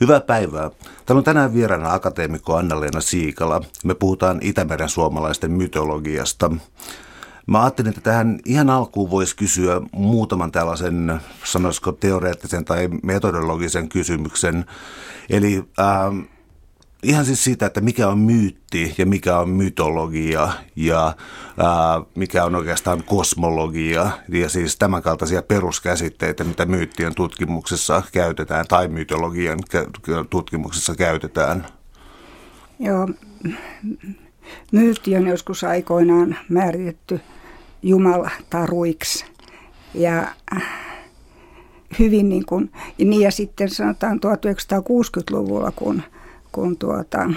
Hyvää päivää. Täällä on tänään vieraana akateemikko Anna-Leena Siikala. Me puhutaan Itämeren suomalaisten mytologiasta. Mä ajattelin, että tähän ihan alkuun voisi kysyä muutaman tällaisen, sanoisiko teoreettisen tai metodologisen kysymyksen. Eli äh, ihan siis siitä, että mikä on myytti ja mikä on mytologia ja ää, mikä on oikeastaan kosmologia ja siis tämän kaltaisia peruskäsitteitä, mitä myyttien tutkimuksessa käytetään tai mytologian tutkimuksessa käytetään. Joo, myytti on joskus aikoinaan määritetty jumalataruiksi ja hyvin niin kuin, niin ja sitten sanotaan 1960-luvulla, kun kun tuota,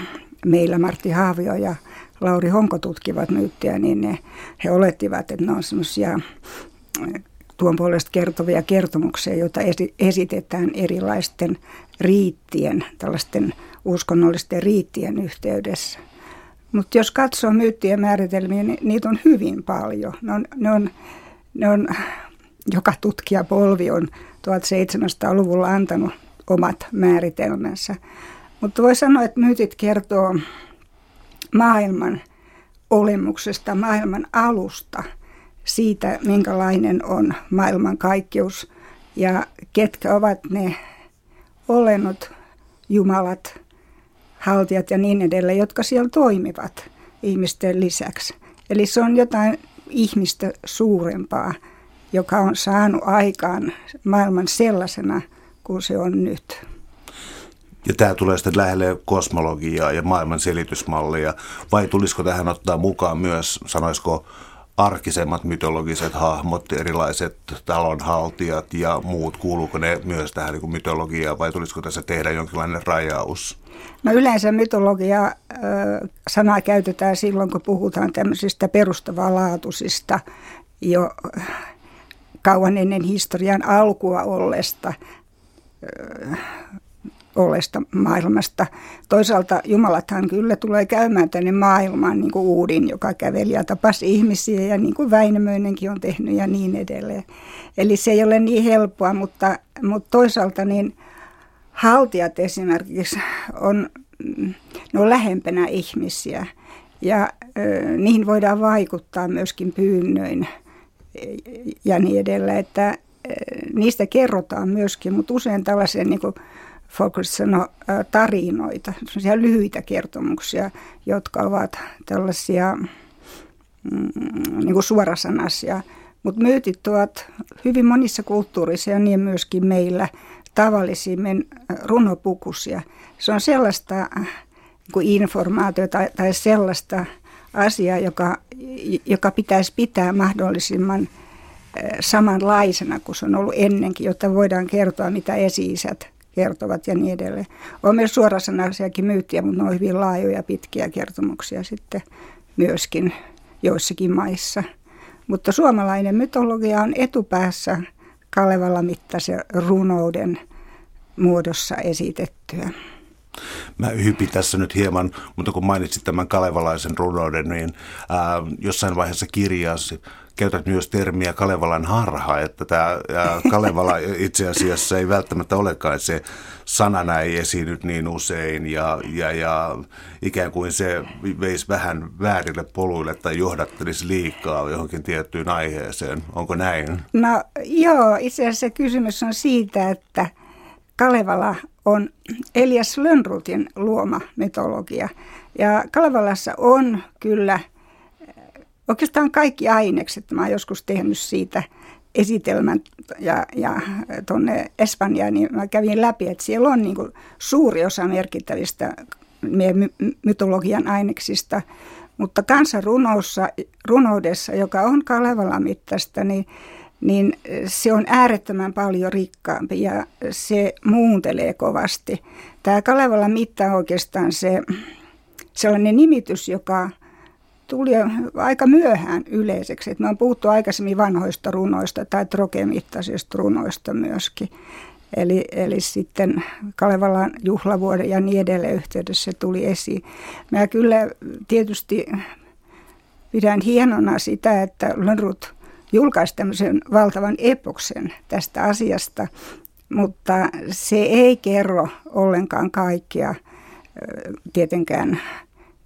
meillä Martti Haavio ja Lauri Honko tutkivat myyttiä, niin ne, he olettivat, että ne on semmoisia eh, tuon puolesta kertovia kertomuksia, joita esitetään erilaisten riittien, tällaisten uskonnollisten riittien yhteydessä. Mutta jos katsoo myyttien määritelmiä, niin niitä on hyvin paljon. Ne on, ne on, ne on joka tutkijapolvi on 1700-luvulla antanut omat määritelmänsä. Mutta voi sanoa, että myytit kertoo maailman olemuksesta, maailman alusta, siitä minkälainen on maailman kaikkeus ja ketkä ovat ne olennot, jumalat, haltijat ja niin edelleen, jotka siellä toimivat ihmisten lisäksi. Eli se on jotain ihmistä suurempaa, joka on saanut aikaan maailman sellaisena kuin se on nyt. Ja tämä tulee sitten lähelle kosmologiaa ja maailman selitysmallia. Vai tulisiko tähän ottaa mukaan myös, sanoisiko, arkisemmat mytologiset hahmot, erilaiset talonhaltijat ja muut, kuuluuko ne myös tähän niin mytologiaan vai tulisiko tässä tehdä jonkinlainen rajaus? No yleensä mytologia sanaa käytetään silloin, kun puhutaan tämmöisistä perustavanlaatuisista jo kauan ennen historian alkua ollesta olesta maailmasta. Toisaalta Jumalathan kyllä tulee käymään tänne maailmaan, niin kuin Uudin, joka käveli ja tapasi ihmisiä ja niin kuin Väinämöinenkin on tehnyt ja niin edelleen. Eli se ei ole niin helppoa, mutta, mutta toisaalta niin haltijat esimerkiksi on, ne on lähempänä ihmisiä ja ö, niihin voidaan vaikuttaa myöskin pyynnöin ja niin edelleen, että niistä kerrotaan myöskin, mutta usein tällaisen niin kuin Focus sanoi tarinoita, sellaisia lyhyitä kertomuksia, jotka ovat tällaisia mm, niin kuin suorasanaisia. Mutta myytit ovat hyvin monissa kulttuurissa ja niin myöskin meillä tavallisimmin runopukusia. Se on sellaista kuin informaatiota tai, tai sellaista asiaa, joka, joka pitäisi pitää mahdollisimman samanlaisena kuin se on ollut ennenkin, jotta voidaan kertoa, mitä esi-isät kertovat ja niin edelleen. On myös suorasanaisiakin myyttiä, mutta ne on hyvin laajoja pitkiä kertomuksia sitten myöskin joissakin maissa. Mutta suomalainen mytologia on etupäässä Kalevala mittaisen runouden muodossa esitettyä. Mä hypin tässä nyt hieman, mutta kun mainitsit tämän kalevalaisen runouden, niin ää, jossain vaiheessa kirjasi käytät myös termiä Kalevalan harha, että tämä Kalevala itse asiassa ei välttämättä olekaan se sanana ei esiinny niin usein ja, ja, ja ikään kuin se veisi vähän väärille poluille tai johdattelisi liikaa johonkin tiettyyn aiheeseen. Onko näin? No joo, itse asiassa kysymys on siitä, että Kalevala on Elias Lönnrutin luoma mytologia. Ja Kalevalassa on kyllä – oikeastaan kaikki ainekset. Mä oon joskus tehnyt siitä esitelmän ja, ja tuonne Espanjaan, niin mä kävin läpi, että siellä on niin kuin suuri osa merkittävistä meidän mytologian aineksista, mutta kansanrunoudessa, runoudessa, joka on Kalevalan mittaista, niin, niin se on äärettömän paljon rikkaampi ja se muuntelee kovasti. Tämä Kalevalan mitta on oikeastaan se sellainen nimitys, joka – tuli aika myöhään yleiseksi. Et me on puhuttu aikaisemmin vanhoista runoista tai trokemittaisista runoista myöskin. Eli, eli sitten Kalevalan juhlavuoden ja niin edelleen yhteydessä se tuli esiin. Mä kyllä tietysti pidän hienona sitä, että Lönnrut julkaisi tämmöisen valtavan epoksen tästä asiasta. mutta se ei kerro ollenkaan kaikkia tietenkään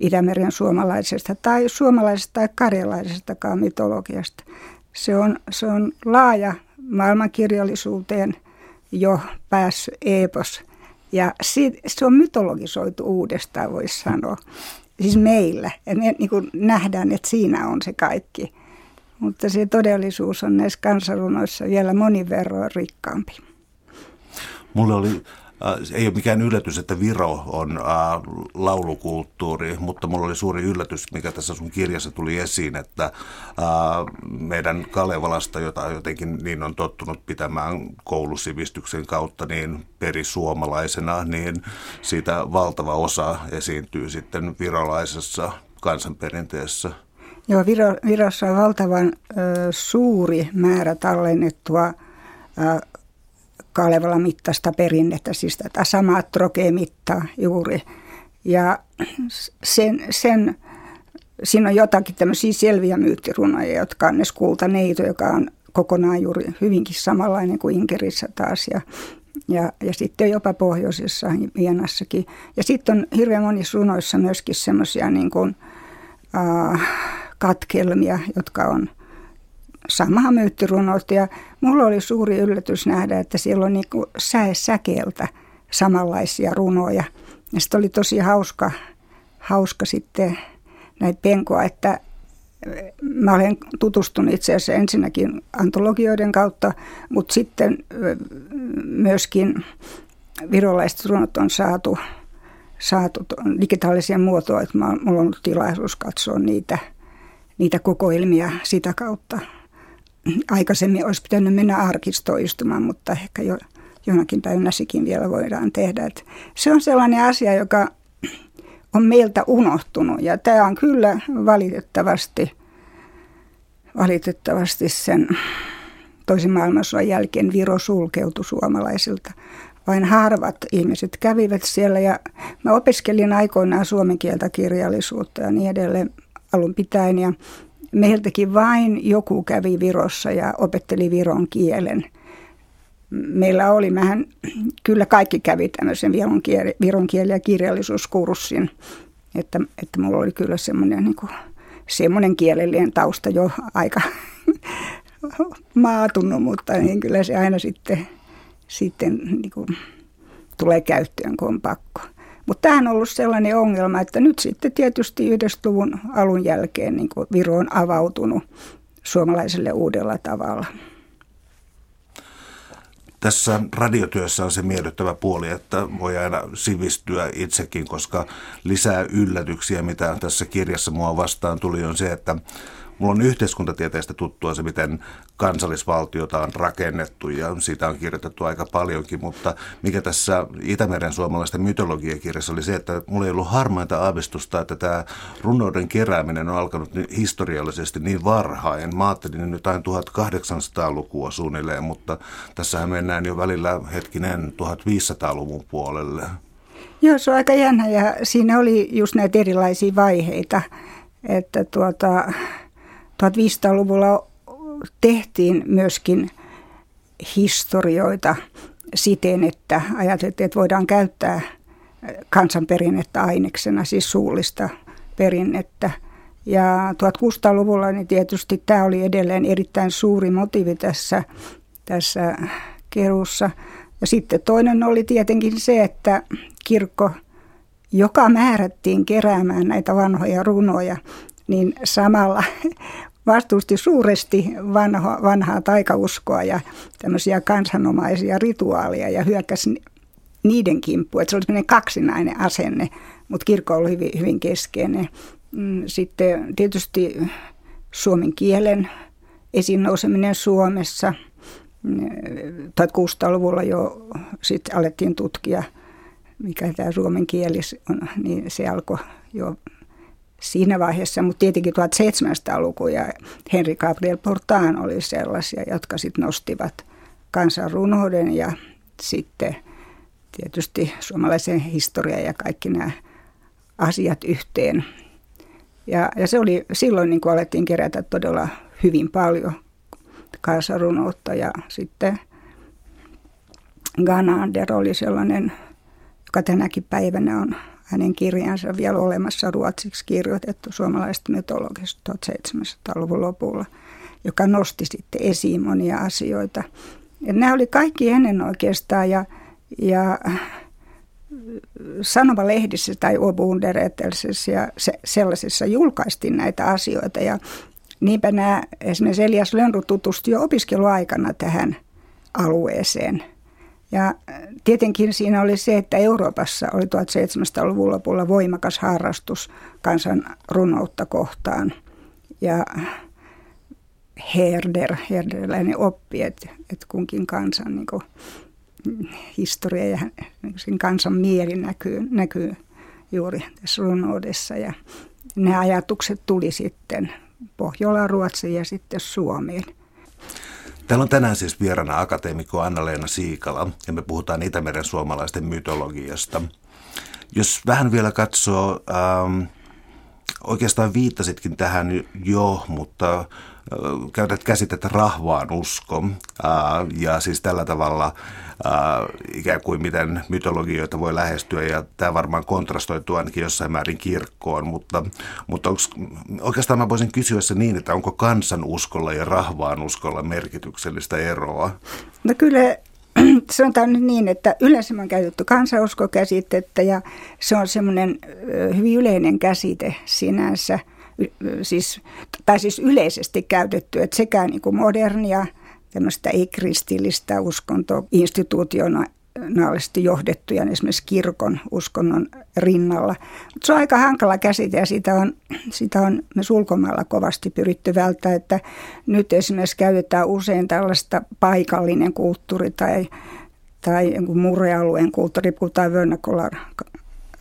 Itämeren suomalaisesta tai suomalaisesta tai karjalaisestakaan mytologiasta. Se on, se on laaja maailmankirjallisuuteen jo päässyt epos. Ja se on mytologisoitu uudestaan, voisi sanoa. Siis meillä. Ja me niin kuin nähdään, että siinä on se kaikki. Mutta se todellisuus on näissä kansarunoissa vielä monin verran rikkaampi. Mulle oli ei ole mikään yllätys, että Viro on äh, laulukulttuuri, mutta mulla oli suuri yllätys, mikä tässä sun kirjassa tuli esiin, että äh, meidän Kalevalasta, jota jotenkin niin on tottunut pitämään koulusivistyksen kautta niin perisuomalaisena, niin siitä valtava osa esiintyy sitten virolaisessa kansanperinteessä. Joo, Viro, Virossa on valtavan ö, suuri määrä tallennettua ö, Kalevala mittaista perinnettä, siis tätä samaa trokeemittaa juuri. Ja sen, sen, siinä on jotakin tämmöisiä selviä myyttirunoja, jotka on kultaneito, joka on kokonaan juuri hyvinkin samanlainen kuin Inkerissä taas. Ja, ja, ja sitten jopa pohjoisessa Vienassakin. Ja sitten on hirveän monissa runoissa myöskin semmoisia niin katkelmia, jotka on – samaa myyttirunot ja mulla oli suuri yllätys nähdä, että siellä on niin säe säkeeltä samanlaisia runoja. Ja sitten oli tosi hauska, hauska sitten näitä penkoa, että mä olen tutustunut itse asiassa ensinnäkin antologioiden kautta, mutta sitten myöskin virolaiset runot on saatu, saatu digitaalisia muotoa, että mulla on ollut tilaisuus katsoa niitä, niitä kokoelmia sitä kautta aikaisemmin olisi pitänyt mennä arkistoon istumaan, mutta ehkä jo, jonakin päivänä sekin vielä voidaan tehdä. Et se on sellainen asia, joka on meiltä unohtunut ja tämä on kyllä valitettavasti, valitettavasti sen toisen maailmansodan jälkeen Viro sulkeutui suomalaisilta. Vain harvat ihmiset kävivät siellä ja mä opiskelin aikoinaan suomen kieltä kirjallisuutta ja niin edelleen alun pitäen ja meiltäkin vain joku kävi Virossa ja opetteli viron kielen. Meillä oli, mähän, kyllä kaikki kävi tämmöisen viron, kieli, viron kieli- ja kirjallisuuskurssin, että, että mulla oli kyllä semmoinen, niin kuin, semmoinen kielellinen tausta jo aika maatunut, mutta niin kyllä se aina sitten, sitten niin kuin, tulee käyttöön, kun on pakko. Mutta tämähän on ollut sellainen ongelma, että nyt sitten tietysti 90-luvun alun jälkeen niin Viro on avautunut suomalaiselle uudella tavalla. Tässä radiotyössä on se miellyttävä puoli, että voi aina sivistyä itsekin, koska lisää yllätyksiä, mitä tässä kirjassa mua vastaan tuli, on se, että Mulla on yhteiskuntatieteestä tuttua se, miten kansallisvaltiota on rakennettu ja siitä on kirjoitettu aika paljonkin, mutta mikä tässä Itämeren suomalaisten mytologiakirjassa oli se, että mulla ei ollut harmainta aavistusta, että tämä runouden kerääminen on alkanut historiallisesti niin varhain. Mä ajattelin nyt aina 1800-lukua suunnilleen, mutta tässähän mennään jo välillä hetkinen 1500-luvun puolelle. Joo, se on aika jännä ja siinä oli just näitä erilaisia vaiheita, että tuota, 1500-luvulla tehtiin myöskin historioita siten, että ajateltiin, että voidaan käyttää kansanperinnettä aineksena, siis suullista perinnettä. Ja 1600-luvulla niin tietysti tämä oli edelleen erittäin suuri motiivi tässä, tässä keruussa. Ja sitten toinen oli tietenkin se, että kirkko, joka määrättiin keräämään näitä vanhoja runoja, niin samalla vastusti suuresti vanha, vanhaa taikauskoa ja tämmöisiä kansanomaisia rituaaleja ja hyökkäsi niiden kimppuun. se oli sellainen kaksinainen asenne, mutta kirkko oli hyvin, hyvin keskeinen. Mm, sitten tietysti suomen kielen esiin nouseminen Suomessa. 1600-luvulla jo sitten alettiin tutkia, mikä tämä suomen kieli on, niin se alkoi jo siinä vaiheessa, mutta tietenkin 1700-luku ja Henri Gabriel Portaan oli sellaisia, jotka sitten nostivat kansanrunouden ja sitten tietysti suomalaisen historia ja kaikki nämä asiat yhteen. Ja, ja se oli silloin, niin kuin alettiin kerätä todella hyvin paljon kansanrunoutta ja sitten Ganander oli sellainen, joka tänäkin päivänä on hänen kirjansa vielä olemassa ruotsiksi kirjoitettu suomalaisesta mytologisesta 1700-luvun lopulla, joka nosti sitten esiin monia asioita. Ja nämä oli kaikki ennen oikeastaan ja, ja sanomalehdissä tai Obunderetelsessä ja se, sellaisissa julkaistiin näitä asioita ja niinpä nämä, esimerkiksi Elias Lönnru tutustui jo opiskeluaikana tähän alueeseen. Ja tietenkin siinä oli se, että Euroopassa oli 1700-luvun lopulla voimakas harrastus kansan runoutta kohtaan. Ja Herder, herderläinen oppi, että, että kunkin kansan niin kuin, historia ja sen kansan mieli näkyy, näkyy juuri tässä runoudessa. Ja ne ajatukset tuli sitten Pohjola, Ruotsiin ja sitten Suomeen. Täällä on tänään siis vieraana akateemikko Anna-Leena Siikala ja me puhutaan Itämeren suomalaisten mytologiasta. Jos vähän vielä katsoo, ähm, oikeastaan viittasitkin tähän jo, mutta käytät käsitettä rahvaan usko ja siis tällä tavalla ikään kuin miten mytologioita voi lähestyä ja tämä varmaan kontrastoituu ainakin jossain määrin kirkkoon, mutta, mutta onks, oikeastaan mä voisin kysyä se niin, että onko kansanuskolla ja rahvaan uskolla merkityksellistä eroa? No kyllä on nyt niin, että yleensä on käytetty kansauskokäsitettä ja se on semmoinen hyvin yleinen käsite sinänsä – siis, tai siis yleisesti käytetty, että sekä niin kuin modernia, tämmöistä ei-kristillistä uskontoinstituutionaalisesti johdettuja esimerkiksi kirkon uskonnon rinnalla. Mutta se on aika hankala käsite ja sitä on, sitä on myös ulkomailla kovasti pyritty välttämään, että nyt esimerkiksi käytetään usein tällaista paikallinen kulttuuri tai, tai murrealueen kulttuuri, puhutaan vernacular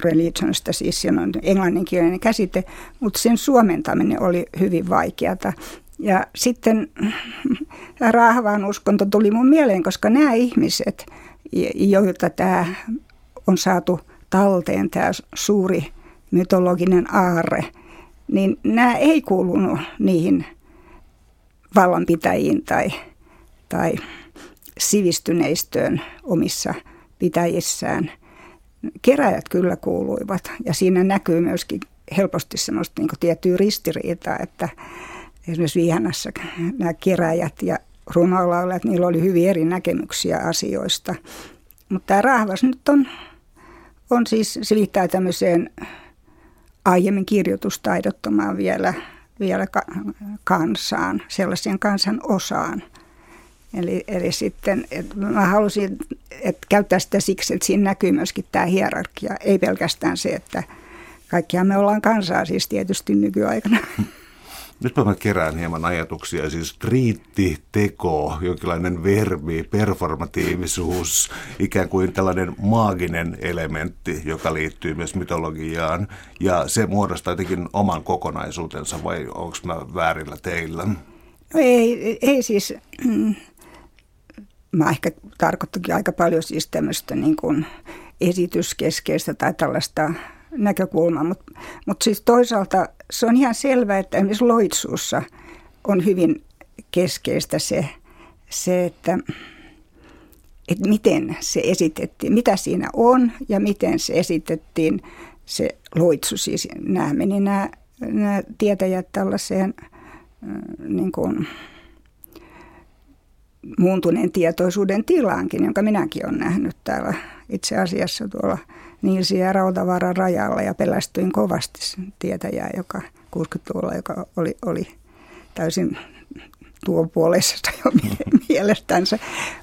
religionista, siis se on englanninkielinen käsite, mutta sen suomentaminen oli hyvin vaikeata. Ja sitten rahvaan uskonto tuli mun mieleen, koska nämä ihmiset, joilta tämä on saatu talteen, tämä suuri mytologinen aarre, niin nämä ei kuulunut niihin vallanpitäjiin tai, tai sivistyneistöön omissa pitäjissään. Keräjät kyllä kuuluivat ja siinä näkyy myöskin helposti semmoista niin tiettyä ristiriitaa, että esimerkiksi Viihanassa nämä keräjät ja runolaulijat, niillä oli hyvin eri näkemyksiä asioista. Mutta tämä rahvas nyt on, on siis, se liittää tämmöiseen aiemmin kirjoitustaidottomaan vielä, vielä kansaan, sellaisen kansan osaan – Eli, eli sitten, että mä halusin että käyttää sitä siksi, että siinä näkyy myöskin tämä hierarkia. Ei pelkästään se, että kaikkiaan me ollaan kansaa siis tietysti nykyaikana. Nyt mä kerään hieman ajatuksia, siis riitti, teko, jonkinlainen verbi, performatiivisuus, ikään kuin tällainen maaginen elementti, joka liittyy myös mytologiaan. Ja se muodostaa jotenkin oman kokonaisuutensa vai onko mä väärillä teillä? No ei, ei siis, mm, mä ehkä tarkoittakin aika paljon siis tämmöistä niin kuin esityskeskeistä tai tällaista näkökulmaa, mutta mut siis toisaalta se on ihan selvää, että esimerkiksi loitsuussa on hyvin keskeistä se, se että, että miten se esitettiin, mitä siinä on ja miten se esitettiin se loitsu. Siis nämä meni nämä, nämä tietäjät tällaiseen niin kuin, muuntuneen tietoisuuden tilaankin, jonka minäkin olen nähnyt täällä itse asiassa tuolla Niilsi ja Rautavaaran rajalla ja pelästyin kovasti tietäjää, joka 60-luvulla, joka oli, oli täysin tuopuoleisesta jo mielestänsä.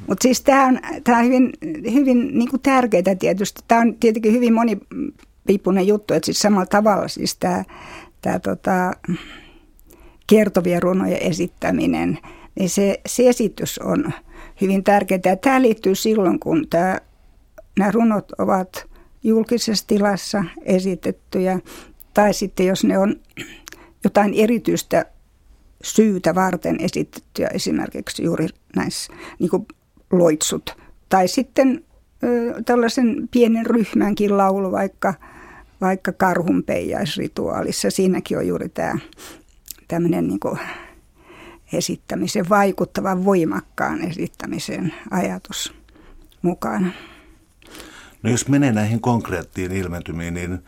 Mutta siis tämä on, tää on hyvin, hyvin niin kuin tärkeää tietysti. Tämä on tietenkin hyvin monipiippunen juttu, että siis samalla tavalla siis tämä, tämä tota, kertovien runojen esittäminen – niin se, se esitys on hyvin tärkeää. Tämä liittyy silloin, kun tämä, nämä runot ovat julkisessa tilassa esitettyjä, tai sitten jos ne on jotain erityistä syytä varten esitettyjä, esimerkiksi juuri näissä niin kuin loitsut, tai sitten ö, tällaisen pienen ryhmänkin laulu, vaikka, vaikka karhunpeijaisrituaalissa. Siinäkin on juuri tämä tämmöinen niin kuin esittämisen, vaikuttavan voimakkaan esittämisen ajatus mukana. No jos menee näihin konkreettiin ilmentymiin, niin äh,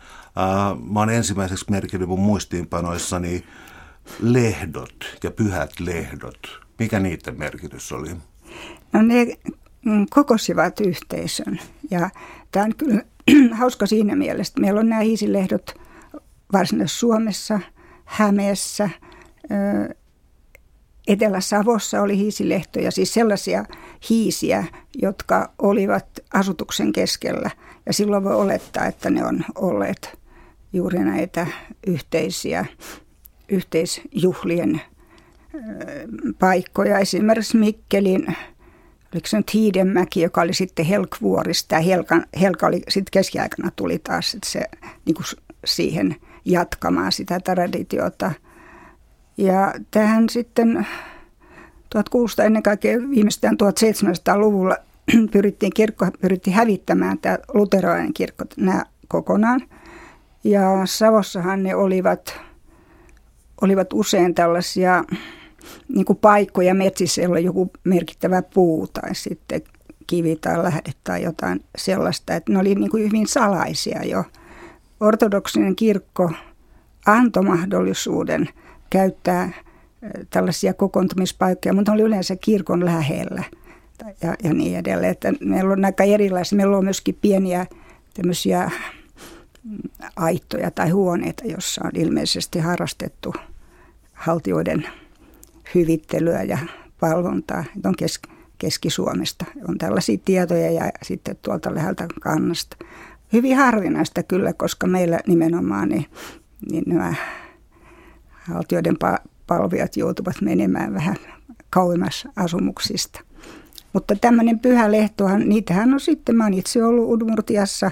mä oon ensimmäiseksi merkinnyt mun muistiinpanoissani lehdot ja pyhät lehdot. Mikä niiden merkitys oli? No ne mm, kokosivat yhteisön ja tämä on kyllä hauska siinä mielessä, että meillä on nämä hiisilehdot Varsinais-Suomessa, Hämeessä, Etelä-Savossa oli hiisilehtoja, siis sellaisia hiisiä, jotka olivat asutuksen keskellä. Ja silloin voi olettaa, että ne on olleet juuri näitä yhteisiä, yhteisjuhlien paikkoja. Esimerkiksi Mikkelin, oliko se nyt Hiidenmäki, joka oli sitten Helkvuorista. Ja Helka, Helka oli sitten keskiaikana tuli taas se, niin kuin siihen jatkamaan sitä traditiota – ja tähän sitten 1600 ennen kaikkea viimeistään 1700-luvulla pyrittiin, kirkko pyrittiin hävittämään tämä luterilainen kirkko nämä kokonaan. Ja Savossahan ne olivat, olivat usein tällaisia niin kuin paikkoja metsissä, jolla joku merkittävä puu tai sitten kivi tai lähde tai jotain sellaista. Että ne oli niin kuin hyvin salaisia jo. Ortodoksinen kirkko antoi mahdollisuuden – käyttää tällaisia kokoontumispaikkoja, mutta oli yleensä kirkon lähellä ja, ja niin edelleen. Että meillä on aika erilaisia. Meillä on myöskin pieniä tämmöisiä mm, aittoja tai huoneita, jossa on ilmeisesti harrastettu haltioiden hyvittelyä ja valvontaa. on kes, Keski-Suomesta. On tällaisia tietoja ja sitten tuolta läheltä kannasta. Hyvin harvinaista kyllä, koska meillä nimenomaan niin, niin nämä valtioiden palvijat joutuvat menemään vähän kauemmas asumuksista. Mutta tämmöinen pyhä lehtohan, niitähän on sitten, mä olen itse ollut Udmurtiassa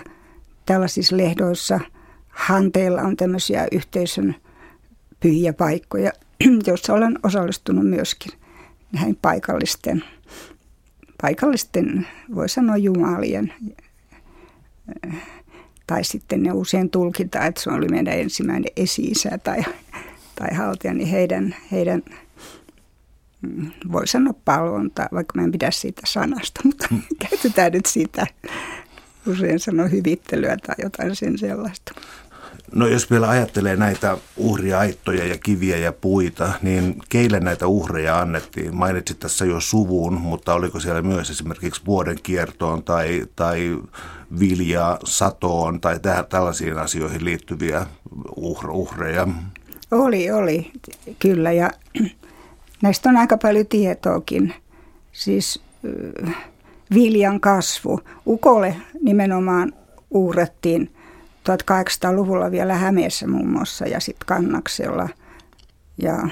tällaisissa lehdoissa. Hanteilla on tämmöisiä yhteisön pyhiä paikkoja, joissa olen osallistunut myöskin näihin paikallisten, paikallisten voi sanoa jumalien tai sitten ne usein tulkitaan, että se oli meidän ensimmäinen esi tai tai haltija, niin heidän, heidän mm, voi sanoa palvontaa, vaikka mä en pidä siitä sanasta, mutta käytetään nyt sitä. Usein sanoo hyvittelyä tai jotain sen sellaista. No jos vielä ajattelee näitä uhriaittoja ja kiviä ja puita, niin keille näitä uhreja annettiin? Mainitsit tässä jo suvun, mutta oliko siellä myös esimerkiksi vuoden kiertoon tai, tai vilja satoon tai tällaisiin asioihin liittyviä uhreja? Oli, oli, kyllä. Ja näistä on aika paljon tietoakin. Siis viljan kasvu. Ukolle nimenomaan uurettiin 1800-luvulla vielä Hämeessä muun muassa ja sitten Kannaksella ja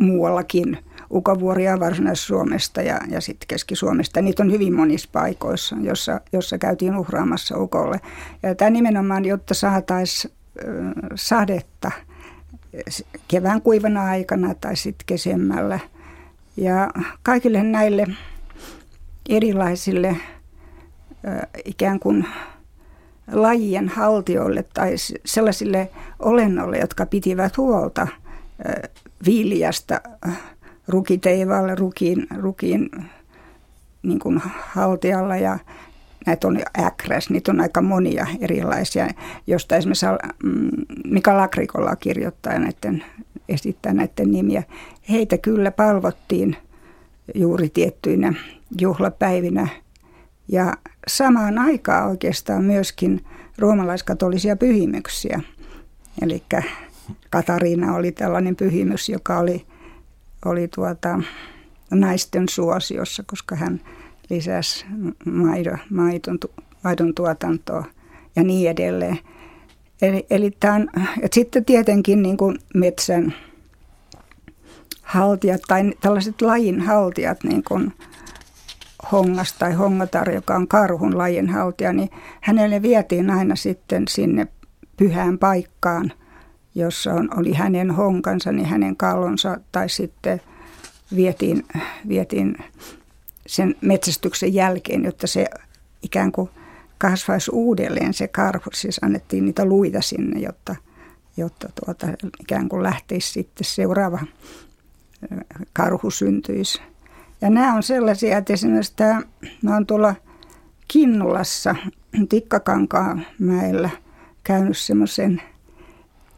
muuallakin. Ukavuoria Varsinais-Suomesta ja, ja sitten Keski-Suomesta. Niitä on hyvin monissa paikoissa, jossa, jossa käytiin uhraamassa ukolle. Ja tämä nimenomaan, jotta saataisiin sadetta – kevään kuivana aikana tai sitten kesemmällä. Ja kaikille näille erilaisille ikään kuin lajien haltioille tai sellaisille olennoille, jotka pitivät huolta viljasta rukiteivalle, rukiin, rukiin niin kuin haltijalla ja näitä on äkräs, niitä on aika monia erilaisia, josta esimerkiksi mm, Mika Lakrikolla kirjoittaa näiden, esittää näiden nimiä. Heitä kyllä palvottiin juuri tiettyinä juhlapäivinä ja samaan aikaan oikeastaan myöskin roomalaiskatolisia pyhimyksiä. Eli Katariina oli tällainen pyhimys, joka oli, oli tuota, naisten suosiossa, koska hän – lisäsi maidon, maidon, maidon tuotantoa ja niin edelleen. Eli, eli tämän, ja sitten tietenkin niin kuin metsän haltijat tai tällaiset lajin haltijat, niin kuin Hongas tai Hongatar, joka on karhun lajin haltija, niin hänelle vietiin aina sitten sinne pyhään paikkaan, jossa on, oli hänen honkansa, niin hänen kallonsa, tai sitten vietiin, vietiin sen metsästyksen jälkeen, jotta se ikään kuin kasvaisi uudelleen se karhu. Siis annettiin niitä luita sinne, jotta, jotta tuota, ikään kuin lähtisi sitten seuraava karhu syntyisi. Ja nämä on sellaisia, että esimerkiksi tämä, mä olen tuolla Kinnulassa Tikkakankaan mäellä käynyt semmoisen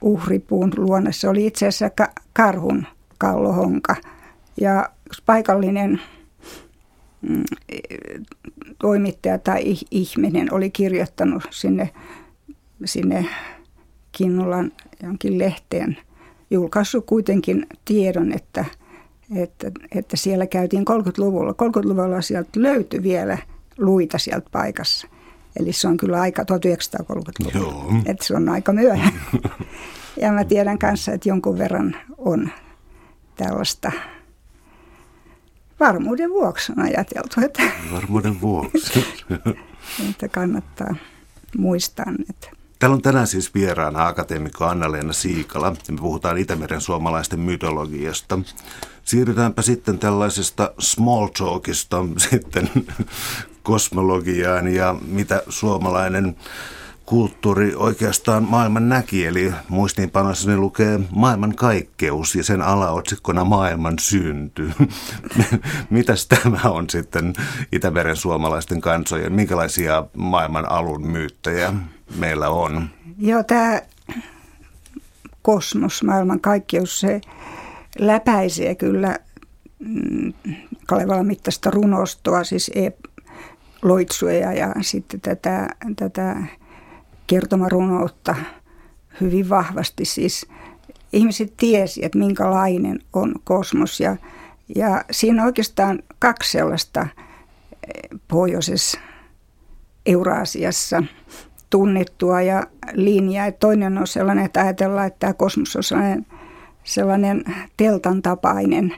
uhripuun luona. Se oli itse asiassa karhun kallohonka. Ja paikallinen toimittaja tai ihminen oli kirjoittanut sinne, sinne Kinnulan jonkin lehteen julkaissut kuitenkin tiedon, että, että, että siellä käytiin 30-luvulla. 30-luvulla sieltä löytyi vielä luita sieltä paikassa. Eli se on kyllä aika 1930-luvulla. Että se on aika myöhä. ja mä tiedän kanssa, että jonkun verran on tällaista varmuuden vuoksi on ajateltu. Että, varmuuden vuoksi. että kannattaa muistaa, että Täällä on tänään siis vieraana akateemikko Anna-Leena Siikala me puhutaan Itämeren suomalaisten mytologiasta. Siirrytäänpä sitten tällaisesta small talkista sitten kosmologiaan ja mitä suomalainen kulttuuri oikeastaan maailman näki, eli muistiinpanoissani lukee maailman kaikkeus ja sen alaotsikkona maailman synty. Mitäs tämä on sitten Itämeren suomalaisten kansojen, minkälaisia maailman alun myyttejä meillä on? Joo, tämä kosmos, maailman kaikkeus, se läpäisee kyllä mm, Kalevalan mittaista runostoa, siis e- loitsuja ja sitten tätä, tätä kertomarunoutta hyvin vahvasti. Siis ihmiset tiesi, että minkälainen on kosmos ja, ja siinä on oikeastaan kaksi sellaista eh, pohjoisessa Euraasiassa tunnettua ja linjaa. Toinen on sellainen, että ajatellaan, että tämä kosmos on sellainen, sellainen teltan tapainen,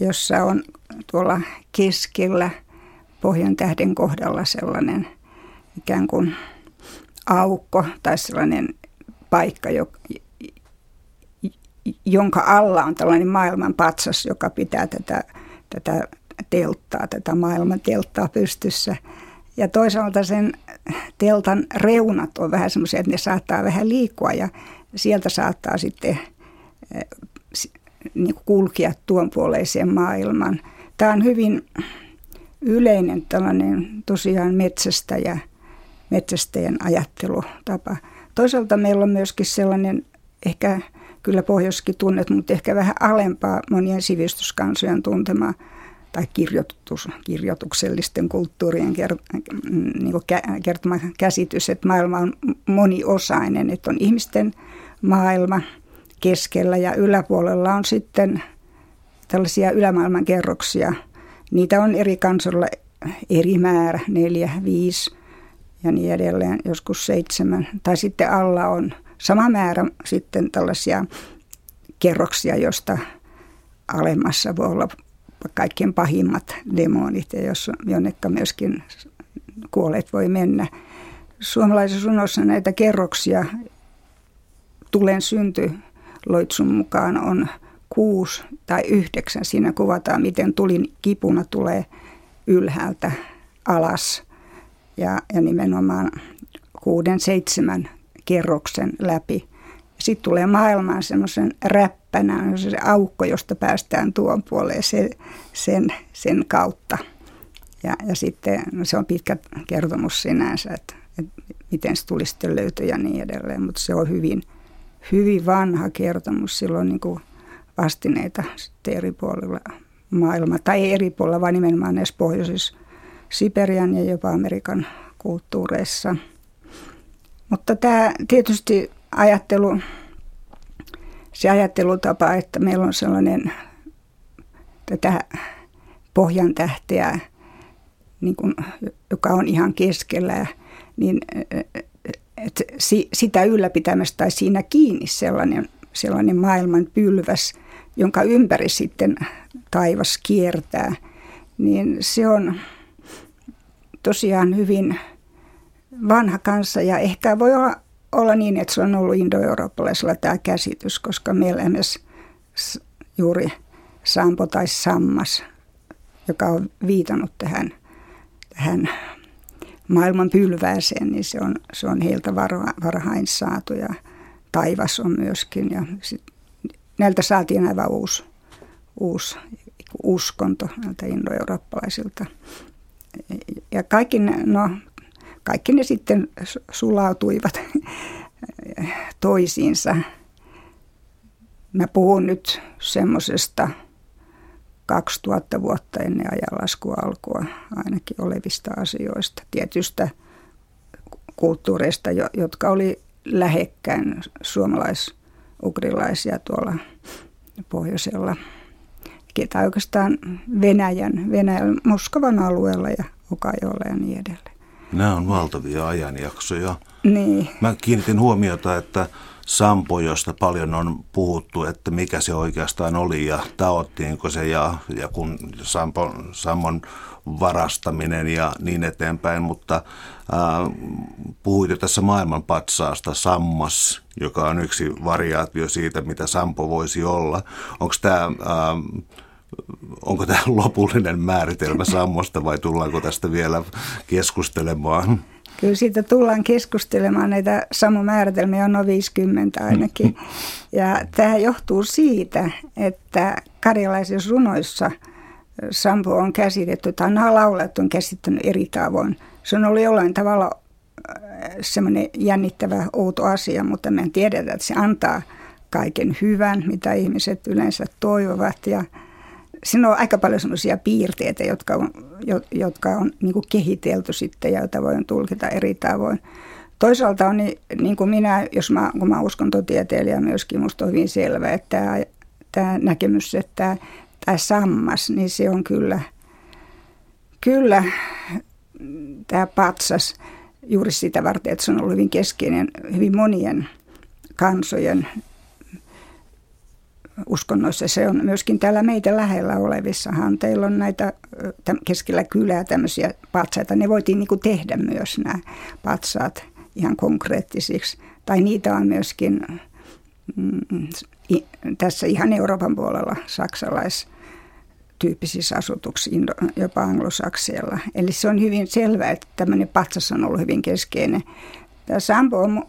jossa on tuolla keskellä pohjan tähden kohdalla sellainen ikään kuin aukko tai sellainen paikka, jonka alla on tällainen maailman patsas, joka pitää tätä, tätä telttaa, tätä maailman telttaa pystyssä. Ja toisaalta sen teltan reunat on vähän semmoisia, että ne saattaa vähän liikkua ja sieltä saattaa sitten niin kulkea tuon puoleiseen maailman. Tämä on hyvin yleinen tällainen tosiaan metsästäjä – metsästäjän ajattelutapa. Toisaalta meillä on myöskin sellainen, ehkä kyllä pohjoiskin tunnet, mutta ehkä vähän alempaa monien sivistyskansojen tuntema tai kirjoitus, kirjoituksellisten kulttuurien niin kertoma käsitys, että maailma on moniosainen, että on ihmisten maailma keskellä ja yläpuolella on sitten tällaisia ylämaailman kerroksia. Niitä on eri kansoilla eri määrä, neljä, viisi, ja niin edelleen, joskus seitsemän. Tai sitten alla on sama määrä sitten tällaisia kerroksia, josta alemmassa voi olla kaikkein pahimmat demonit, ja jos jonnekka myöskin kuolet voi mennä. Suomalaisessa runossa näitä kerroksia tulen synty loitsun mukaan on kuusi tai yhdeksän. Siinä kuvataan, miten tulin kipuna tulee ylhäältä alas – ja, ja nimenomaan kuuden, seitsemän kerroksen läpi. Sitten tulee maailmaan semmoisen räppänä, se aukko, josta päästään tuon puoleen sen, sen, sen kautta. Ja, ja sitten no se on pitkä kertomus sinänsä, että, että miten se tuli sitten löytyä ja niin edelleen. Mutta se on hyvin, hyvin vanha kertomus. Silloin niin kuin vastineita sitten eri puolilla maailmaa, tai ei eri puolilla, vaan nimenomaan näissä pohjoisissa Siperian ja jopa Amerikan kulttuureissa. Mutta tämä tietysti ajattelu, se ajattelutapa, että meillä on sellainen tätä pohjan tähteä, niin kuin, joka on ihan keskellä, niin että sitä ylläpitämästä tai siinä kiinni sellainen, sellainen maailman pylväs, jonka ympäri sitten taivas kiertää, niin se on tosiaan hyvin vanha kanssa ja ehkä voi olla, olla niin, että se on ollut indoeurooppalaisella tämä käsitys, koska meillä myös juuri Sampo tai Sammas, joka on viitannut tähän, tähän maailman pylvääseen, niin se on, se on heiltä varhain saatu ja taivas on myöskin. Ja sit, näiltä saatiin aivan uusi, uusi uskonto näiltä indoeurooppalaisilta ja kaikki no, kaikki ne sitten sulautuivat toisiinsa. Mä puhun nyt semmoisesta 2000 vuotta ennen ajanlaskua alkua ainakin olevista asioista, tietystä kulttuureista, jotka oli lähekkäin suomalais-ukrilaisia tuolla pohjoisella, ketä oikeastaan Venäjän, Venäjän Moskovan alueella ja Okajolla ja niin edelleen. Nämä on valtavia ajanjaksoja. Niin. Mä kiinnitin huomiota, että Sampo, josta paljon on puhuttu, että mikä se oikeastaan oli ja taottiinko se ja, ja kun Sampo, Sammon varastaminen ja niin eteenpäin, mutta äh, puhuit jo tässä maailmanpatsaasta Sammas, joka on yksi variaatio siitä, mitä Sampo voisi olla. Onko tämä... Äh, onko tämä lopullinen määritelmä Sammosta vai tullaanko tästä vielä keskustelemaan? Kyllä siitä tullaan keskustelemaan, näitä samomääritelmiä on noin 50 ainakin. Ja tämä johtuu siitä, että karjalaisissa runoissa Sampo on käsitetty, tai nämä laulajat on käsittänyt eri tavoin. Se on ollut jollain tavalla äh, semmoinen jännittävä, outo asia, mutta me tiedetään, että se antaa kaiken hyvän, mitä ihmiset yleensä toivovat. Ja siinä on aika paljon sellaisia piirteitä, jotka on, jotka on niin kehitelty sitten ja joita voin tulkita eri tavoin. Toisaalta on niin, niin kuin minä, jos mä, kun mä uskontotieteilijä myöskin, musta on hyvin selvä, että tämä, tämä näkemys, että tämä, tämä sammas, niin se on kyllä, kyllä tämä patsas juuri sitä varten, että se on ollut hyvin keskeinen hyvin monien kansojen uskonnoissa. Se on myöskin täällä meitä lähellä olevissahan. Teillä on näitä keskellä kylää tämmöisiä patsaita. Ne voitiin niin tehdä myös nämä patsaat ihan konkreettisiksi. Tai niitä on myöskin mm, tässä ihan Euroopan puolella saksalais tyyppisissä asutuksissa, jopa anglosaksialla. Eli se on hyvin selvää, että tämmöinen patsas on ollut hyvin keskeinen. Tämä Sampo on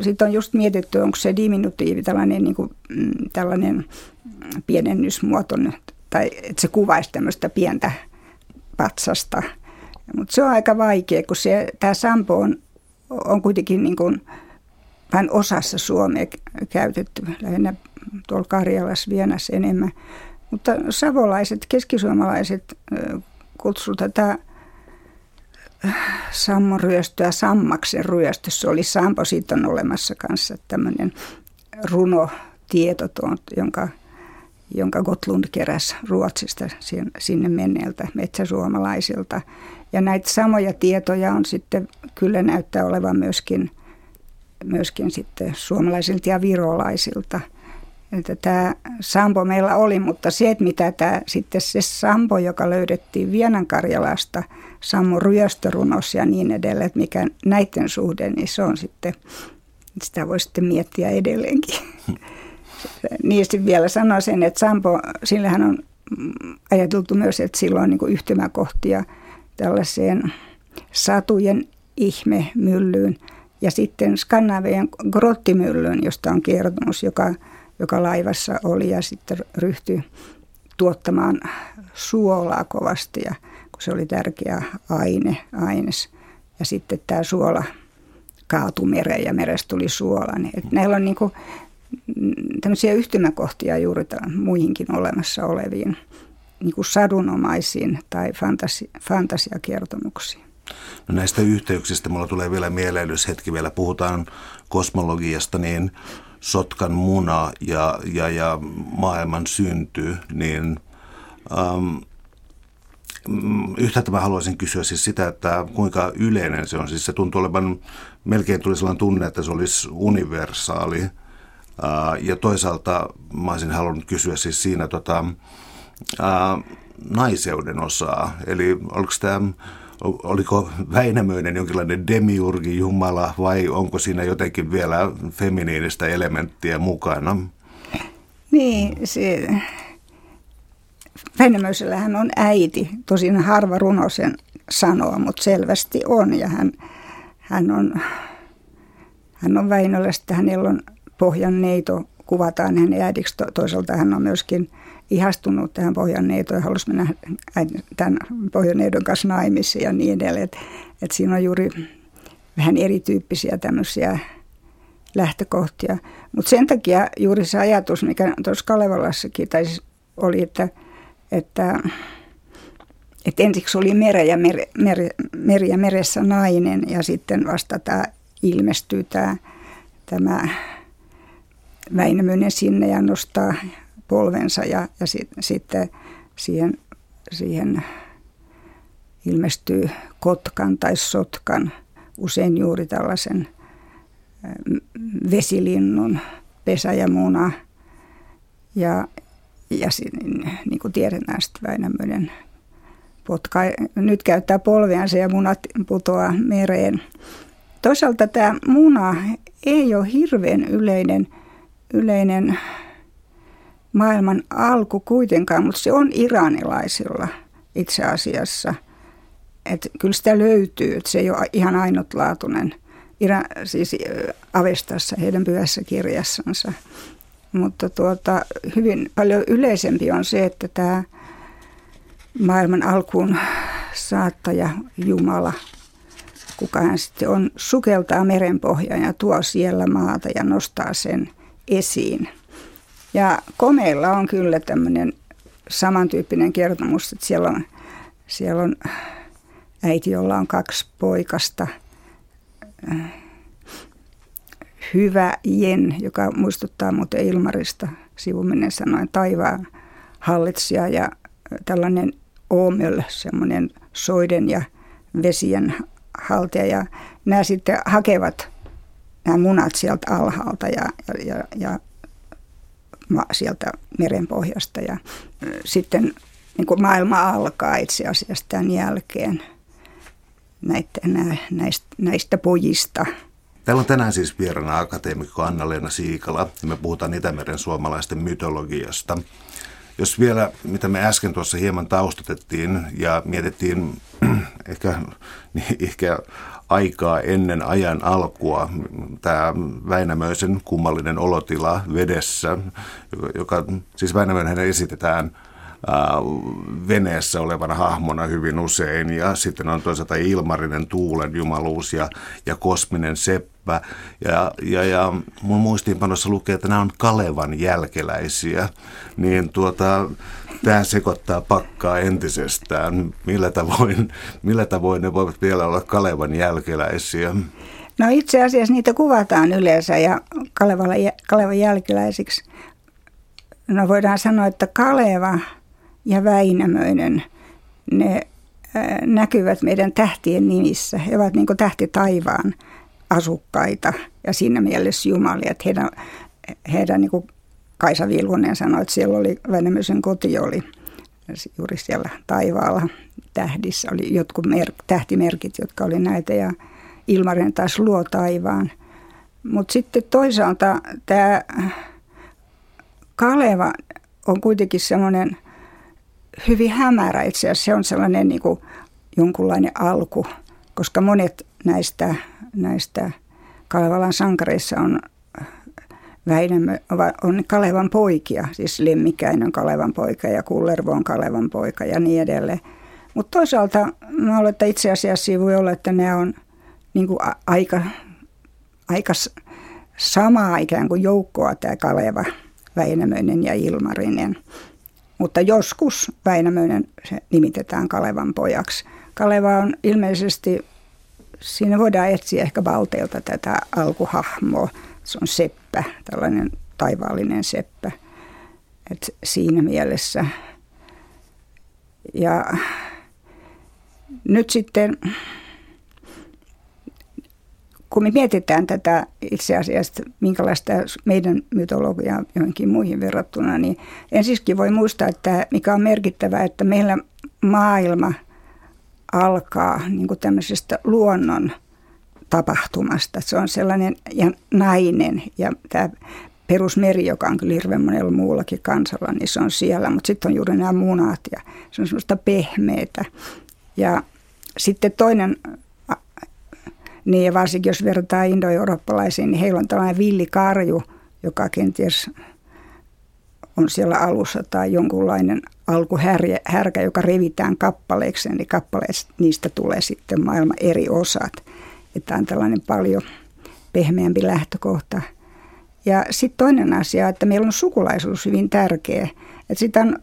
sitten on just mietitty, onko se diminutiivi tällainen, niin kuin, mm, tällainen pienennysmuoto, tai että se kuvaisi tämmöistä pientä patsasta. Mutta se on aika vaikea, kun tämä sampo on, on kuitenkin niin kuin vain osassa Suomea käytetty, lähinnä tuolla Karjalassa, Vienässä enemmän. Mutta savolaiset, keskisuomalaiset kutsuvat tätä Sammon ryöstö ja Sammaksen ryöstö. Se oli Sampo, siitä on olemassa kanssa tämmöinen runotieto, jonka, jonka Gotlund keräsi Ruotsista sinne menneeltä metsäsuomalaisilta. Ja näitä samoja tietoja on sitten, kyllä näyttää olevan myöskin, myöskin sitten suomalaisilta ja virolaisilta – että tämä Sampo meillä oli, mutta se, että mitä tämä sitten se Sampo, joka löydettiin Vienan Karjalasta, Sammo ryöstörunos ja niin edelleen, että mikä näiden suhde, niin se on sitten, sitä voi sitten miettiä edelleenkin. sitten vielä sanoisin, että Sampo, sillähän on ajateltu myös, että sillä on niin yhtymäkohtia tällaiseen satujen ihmemyllyyn ja sitten Skandinavian grottimyllyyn, josta on kertomus, joka joka laivassa oli ja sitten ryhtyi tuottamaan suolaa kovasti, ja, kun se oli tärkeä aine, aines. Ja sitten tämä suola kaatui mereen ja merestä tuli suola. Niin, näillä on niin kuin, mm, tämmöisiä yhtymäkohtia juuri muihinkin olemassa oleviin niin kuin sadunomaisiin tai fantasi, fantasiakertomuksiin. No näistä yhteyksistä mulla tulee vielä mieleen, jos hetki vielä puhutaan kosmologiasta, niin sotkan muna ja, ja, ja maailman synty, niin ähm, yhtäältä mä haluaisin kysyä siis sitä, että kuinka yleinen se on. Siis se tuntuu olevan, melkein tuli sellainen tunne, että se olisi universaali. Äh, ja toisaalta mä olisin halunnut kysyä siis siinä tota, äh, naiseuden osaa. Eli oliko tämä oliko Väinämöinen jonkinlainen demiurgi Jumala vai onko siinä jotenkin vielä feminiinistä elementtiä mukana? Niin, se, Väinämöisellähän on äiti, tosin harva runo sen sanoa, mutta selvästi on ja hän, hän on, hän on Väinölästä, hänellä on pohjan neito, kuvataan hänen äidiksi, toisaalta hän on myöskin ihastunut tähän pohjanneitoon ja halusi mennä tämän pohjanneidon kanssa naimisiin ja niin edelleen. Et siinä on juuri vähän erityyppisiä tämmöisiä lähtökohtia. Mutta sen takia juuri se ajatus, mikä tuossa Kalevalassakin tai siis oli, että, että, että ensiksi oli merä ja mer, mer, meri ja meressä nainen ja sitten vasta tämä ilmestyy tämä, tämä Väinämöinen sinne ja nostaa polvensa ja, ja sit, sitten siihen, siihen ilmestyy kotkan tai sotkan, usein juuri tällaisen vesilinnun pesä ja muna. Ja, ja niin kuin tiedetään, sitten Väinämöinen potka, nyt käyttää polviansa ja munat putoaa mereen. Toisaalta tämä muna ei ole hirveän yleinen, yleinen maailman alku kuitenkaan, mutta se on iranilaisilla itse asiassa. Et kyllä sitä löytyy, että se ei ole ihan ainutlaatuinen, Ira, siis Avestassa heidän pyhässä kirjassansa. Mutta tuota, hyvin paljon yleisempi on se, että tämä maailman alkuun saattaja Jumala, kuka hän sitten on, sukeltaa merenpohjaan ja tuo siellä maata ja nostaa sen esiin – ja komeilla on kyllä tämmöinen samantyyppinen kertomus, että siellä on, siellä on äiti, jolla on kaksi poikasta. Hyvä Jen, joka muistuttaa muuten Ilmarista, sivuminen sanoen taivaan hallitsija ja tällainen Oomöl, semmoinen soiden ja vesien haltija. Ja nämä sitten hakevat nämä munat sieltä alhaalta ja, ja, ja, ja sieltä merenpohjasta ja sitten niin kuin maailma alkaa itse asiassa tämän jälkeen näitä, näistä, näistä pojista. Täällä on tänään siis vieraana akateemikko Anna-Leena Siikala ja me puhutaan Itämeren suomalaisten mytologiasta. Jos vielä, mitä me äsken tuossa hieman taustatettiin ja mietittiin ehkä, niin ehkä aikaa ennen ajan alkua, tämä Väinämöisen kummallinen olotila vedessä, joka, siis Väinämöinen esitetään veneessä olevana hahmona hyvin usein. Ja sitten on toisaalta Ilmarinen tuulen jumaluus ja, ja kosminen seppä. Ja, ja, ja mun muistiinpanossa lukee, että nämä on Kalevan jälkeläisiä. Niin tuota, tämä sekoittaa pakkaa entisestään. Millä tavoin, millä tavoin ne voivat vielä olla Kalevan jälkeläisiä? No itse asiassa niitä kuvataan yleensä ja Kalevalla, Kalevan jälkeläisiksi. No voidaan sanoa, että Kaleva ja Väinämöinen, ne näkyvät meidän tähtien nimissä. He ovat niin tähti taivaan asukkaita ja siinä mielessä jumalia, että heidän, heidän niin Kaisa Vilhunen sanoi, että siellä oli Väinämöisen koti oli juuri siellä taivaalla tähdissä. Oli jotkut mer- tähtimerkit, jotka oli näitä ja Ilmaren taas luo taivaan. Mutta sitten toisaalta tämä Kaleva on kuitenkin semmoinen hyvin hämärä itse asiassa. Se on sellainen niin kuin jonkunlainen alku, koska monet näistä, näistä Kalevalan sankareissa on Väinämö on Kalevan poikia, siis Lemmikäinen on Kalevan poika ja Kullervo on Kalevan poika ja niin edelleen. Mutta toisaalta mä olen, että itse asiassa voi olla, että ne on niin kuin aika, aika samaa ikään kuin joukkoa tämä Kaleva, Väinämöinen ja Ilmarinen. Mutta joskus Väinämöinen se nimitetään Kalevan pojaksi. Kaleva on ilmeisesti, siinä voidaan etsiä ehkä Valteelta tätä alkuhahmoa – se on seppä, tällainen taivaallinen seppä. Et siinä mielessä. Ja nyt sitten, kun me mietitään tätä itse asiassa, minkälaista meidän mytologiaa johonkin muihin verrattuna, niin ensiskin voi muistaa, että mikä on merkittävää, että meillä maailma alkaa niin kuin tämmöisestä luonnon – tapahtumasta. Se on sellainen ja nainen ja tämä perusmeri, joka on kyllä hirveän monella muullakin kansalla, niin se on siellä, mutta sitten on juuri nämä munat ja se on semmoista pehmeitä. Ja sitten toinen, niin ja varsinkin jos vertaa indo-eurooppalaisiin, niin heillä on tällainen villikarju, joka kenties on siellä alussa tai jonkunlainen alkuhärkä, joka revitään kappaleeksi, niin kappaleista niistä tulee sitten maailman eri osat. Että on tällainen paljon pehmeämpi lähtökohta. Ja sitten toinen asia, että meillä on sukulaisuus hyvin tärkeä. Että sitä on,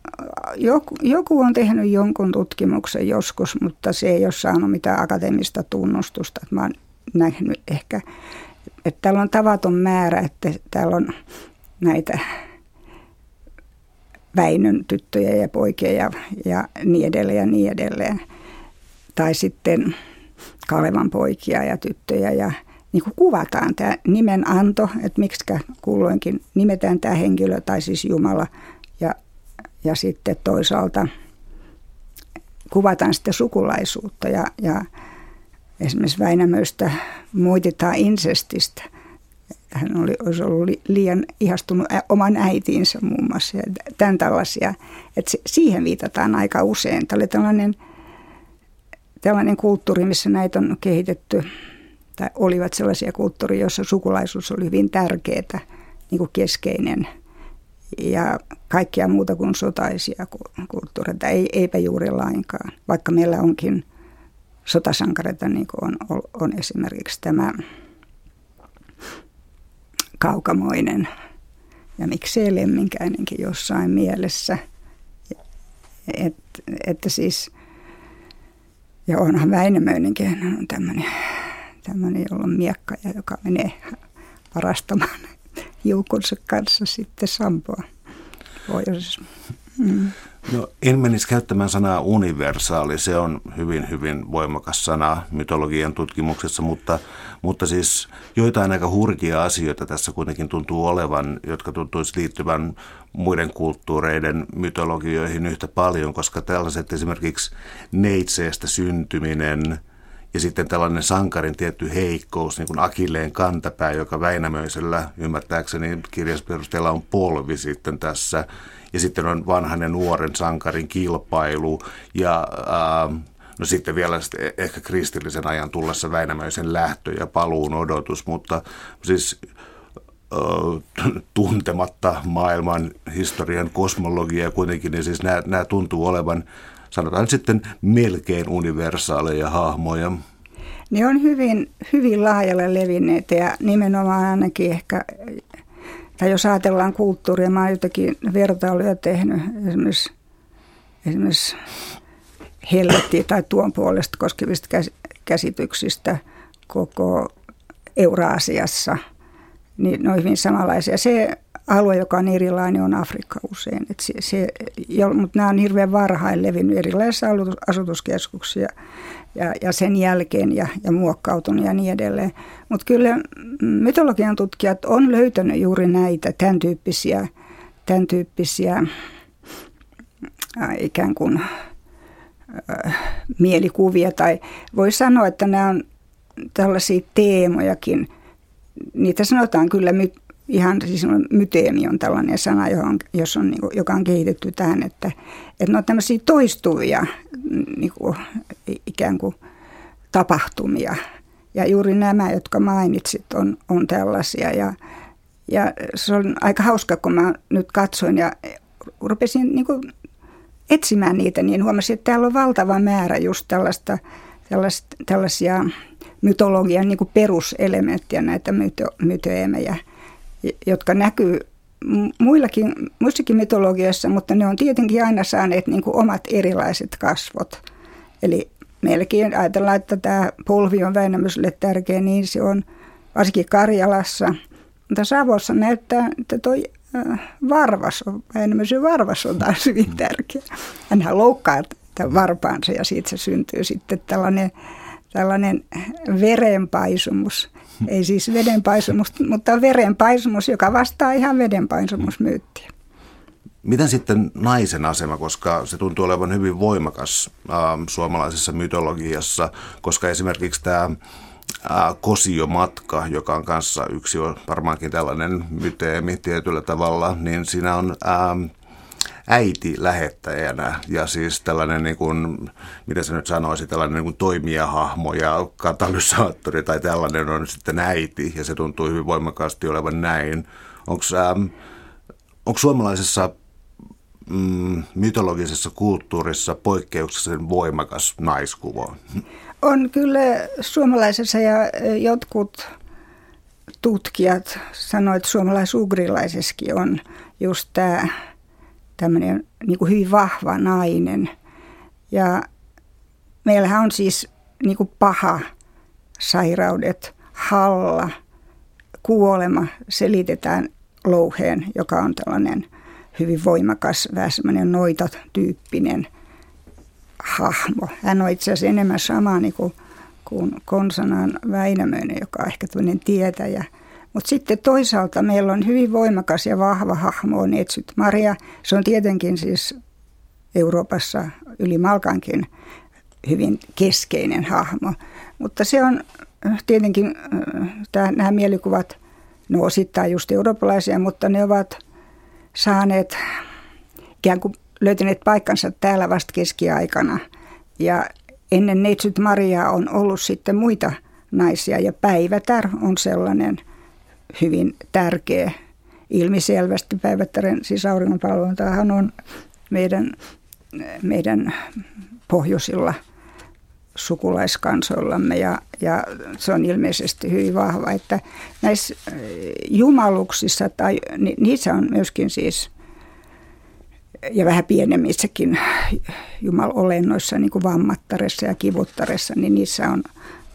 joku, joku on tehnyt jonkun tutkimuksen joskus, mutta se ei ole saanut mitään akateemista tunnustusta. Mä oon nähnyt ehkä, että täällä on tavaton määrä, että täällä on näitä Väinön tyttöjä ja poikia ja, ja niin edelleen ja niin edelleen. Tai sitten Kalevan poikia ja tyttöjä ja niin kuin kuvataan tämä nimenanto, että miksi kulloinkin nimetään tämä henkilö tai siis Jumala ja, ja sitten toisaalta kuvataan sitten sukulaisuutta ja, ja esimerkiksi Väinämöistä muititaan insestistä – hän oli, olisi ollut liian ihastunut oman äitiinsä muun muassa ja tämän tällaisia. Että siihen viitataan aika usein. Tämä oli tällainen, tällainen kulttuuri, missä näitä on kehitetty, tai olivat sellaisia kulttuuria, joissa sukulaisuus oli hyvin tärkeää, niin kuin keskeinen ja kaikkia muuta kuin sotaisia kulttuureita, ei, eipä juuri lainkaan, vaikka meillä onkin sotasankareita, niin kuin on, on esimerkiksi tämä kaukamoinen ja miksei lemminkäinenkin jossain mielessä. Et, että siis, ja onhan Väinämöinenkin, hän on tämmöinen, tämmöinen jolla on miekka ja joka menee varastamaan hiukunsa kanssa sitten sampoa pohjoisessa. Mm. No, en menisi käyttämään sanaa universaali, se on hyvin, hyvin voimakas sana mytologian tutkimuksessa, mutta, mutta siis joitain aika hurkia asioita tässä kuitenkin tuntuu olevan, jotka tuntuisi liittyvän muiden kulttuureiden mytologioihin yhtä paljon, koska tällaiset esimerkiksi neitseestä syntyminen – ja sitten tällainen sankarin tietty heikkous, niin kuin Akilleen kantapää, joka Väinämöisellä ymmärtääkseni kirjasperusteella on polvi sitten tässä. Ja sitten on vanhan ja nuoren sankarin kilpailu ja äh, no sitten vielä sitten ehkä kristillisen ajan tullessa Väinämöisen lähtö ja paluun odotus, mutta siis tuntematta maailman historian kosmologiaa kuitenkin, niin siis nämä, nämä tuntuu olevan sanotaan sitten melkein universaaleja hahmoja. Ne on hyvin, hyvin laajalle levinneitä ja nimenomaan ainakin ehkä, tai jos ajatellaan kulttuuria, mä oon jotakin vertailuja tehnyt esimerkiksi, esimerkiksi helvettiä tai tuon puolesta koskevista käsityksistä koko Euraasiassa, niin ne on hyvin samanlaisia. Se alue, joka on erilainen, on Afrikka usein. Et se, se, jo, mutta nämä on hirveän varhain levinnyt erilaisissa asutuskeskuksia ja, ja sen jälkeen ja, ja muokkautunut ja niin edelleen. Mutta kyllä mytologian tutkijat on löytänyt juuri näitä tämän tyyppisiä, tämän tyyppisiä äh, ikään kuin äh, mielikuvia tai voi sanoa, että nämä on tällaisia teemojakin. Niitä sanotaan kyllä my, ihan siis myteemi on tällainen sana, johon, jos on, niin kuin, joka on kehitetty tähän, että, että ne on tämmöisiä toistuvia niin kuin, ikään kuin tapahtumia. Ja juuri nämä, jotka mainitsit, on, on tällaisia. Ja, ja se on aika hauska, kun mä nyt katsoin ja rupesin niin kuin etsimään niitä, niin huomasin, että täällä on valtava määrä just tällaista, tällaista tällaisia mytologian niin kuin peruselementtiä, näitä myto, mytoemejä – jotka näkyy muillakin, muissakin mytologiassa, mutta ne on tietenkin aina saaneet niin kuin omat erilaiset kasvot. Eli meilläkin ajatellaan, että tämä polvi on Väinämöiselle tärkeä, niin se on varsinkin Karjalassa. Mutta Savossa näyttää, että tuo varvas on, Väinämöisen varvas on taas hyvin tärkeä. Hänhän loukkaa tämän varpaansa ja siitä se syntyy sitten tällainen, tällainen verenpaisumus – ei siis vedenpaisumus, mutta verenpaisumus, joka vastaa ihan vedenpaisumusmyyttiä. Miten sitten naisen asema, koska se tuntuu olevan hyvin voimakas äh, suomalaisessa mytologiassa, koska esimerkiksi tämä Kosiomatka, joka on kanssa yksi varmaankin tällainen myteemi tietyllä tavalla, niin siinä on äiti lähettäjänä ja siis tällainen, niin kuin, mitä se nyt sanoisi, tällainen niin kuin toimijahahmo ja katalysaattori tai tällainen on sitten äiti ja se tuntuu hyvin voimakkaasti olevan näin. Onko ähm, suomalaisessa mm, mytologisessa kulttuurissa poikkeuksellisen voimakas naiskuva? On kyllä suomalaisessa ja jotkut tutkijat sanoivat, että suomalais-ugrilaisessakin on just tämä tämmöinen niin kuin hyvin vahva nainen. Ja meillähän on siis niin kuin paha sairaudet, halla, kuolema selitetään louheen, joka on tällainen hyvin voimakas, vähän semmoinen noitatyyppinen hahmo. Hän on itse asiassa enemmän sama niin kuin, kuin Konsanan Väinämöinen, joka on ehkä tämmöinen tietäjä. Mutta sitten toisaalta meillä on hyvin voimakas ja vahva hahmo on Etsyt Maria. Se on tietenkin siis Euroopassa yli Malkankin hyvin keskeinen hahmo. Mutta se on tietenkin, äh, nämä mielikuvat, no osittain just eurooppalaisia, mutta ne ovat saaneet ikään kuin löytäneet paikkansa täällä vasta keskiaikana. Ja ennen Neitsyt Mariaa on ollut sitten muita naisia ja Päivätär on sellainen hyvin tärkeä ilmiselvästi. Päivättären siis auringonpalvontahan on meidän, meidän pohjoisilla sukulaiskansoillamme ja, ja se on ilmeisesti hyvin vahva, että näissä jumaluksissa tai niissä on myöskin siis ja vähän pienemmissäkin jumalolennoissa, niin kuin vammattaressa ja kivuttaressa, niin niissä on,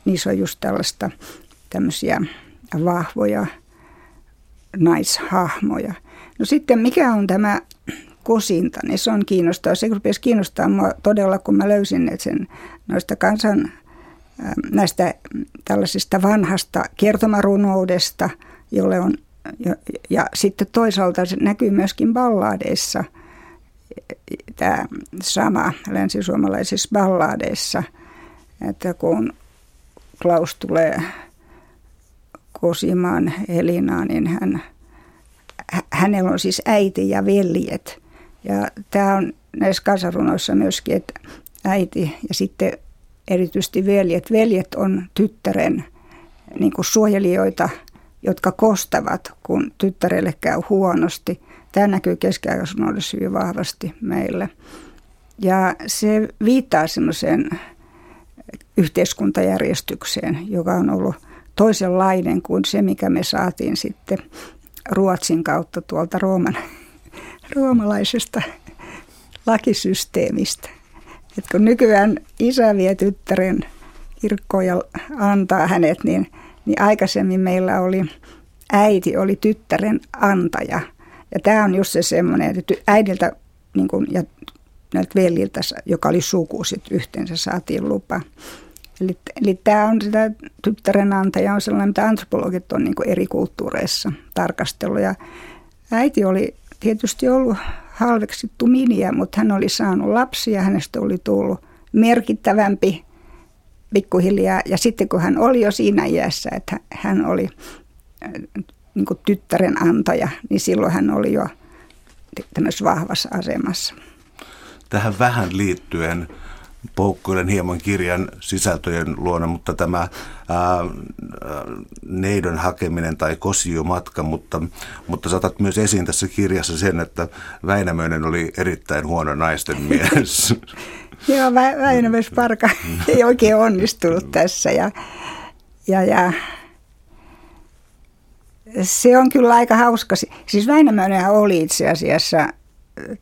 niissä on just tällaista tämmöisiä vahvoja naishahmoja. No sitten mikä on tämä kosinta, niin se on kiinnostavaa. Se rupesi kiinnostaa mua todella, kun mä löysin sen noista kansan, näistä tällaisista vanhasta kertomarunoudesta, jolle on, ja, ja sitten toisaalta se näkyy myöskin balladeissa – tämä sama länsisuomalaisissa balladeissa, että kun Klaus tulee kosimaan Elinaa, niin hän, hänellä on siis äiti ja veljet. Ja tämä on näissä kansarunoissa myöskin, että äiti ja sitten erityisesti veljet. Veljet on tyttären niin suojelijoita, jotka kostavat, kun tyttärelle käy huonosti – Tämä näkyy keskiaikaisuudessa hyvin vahvasti meille. Ja se viittaa semmoiseen yhteiskuntajärjestykseen, joka on ollut toisenlainen kuin se, mikä me saatiin sitten Ruotsin kautta tuolta Rooman, roomalaisesta lakisysteemistä. Et kun nykyään isä vie tyttären kirkkoon ja antaa hänet, niin, niin aikaisemmin meillä oli äiti oli tyttären antaja – ja tämä on just se semmoinen, että äidiltä niin kuin, ja näiltä veljiltä, joka oli suku, yhteensä saatiin lupa. Eli, eli tämä on sitä tyttären antaja, on sellainen, mitä antropologit on niin eri kulttuureissa tarkastellut. Ja äiti oli tietysti ollut halveksittu miniä, mutta hän oli saanut lapsia, hänestä oli tullut merkittävämpi pikkuhiljaa. Ja sitten kun hän oli jo siinä iässä, että hän oli niin tyttären antaja, niin silloin hän oli jo tämmöisessä vahvassa asemassa. Tähän vähän liittyen poukkoilen hieman kirjan sisältöjen luona, mutta tämä ää, neidon hakeminen tai kosiomatka, mutta, mutta saatat myös esiin tässä kirjassa sen, että Väinämöinen oli erittäin huono naisten mies. Joo, Vä- Väinämöis Parka ei oikein onnistunut tässä ja, ja, ja se on kyllä aika hauska. Siis Väinämöinen oli itse asiassa äh,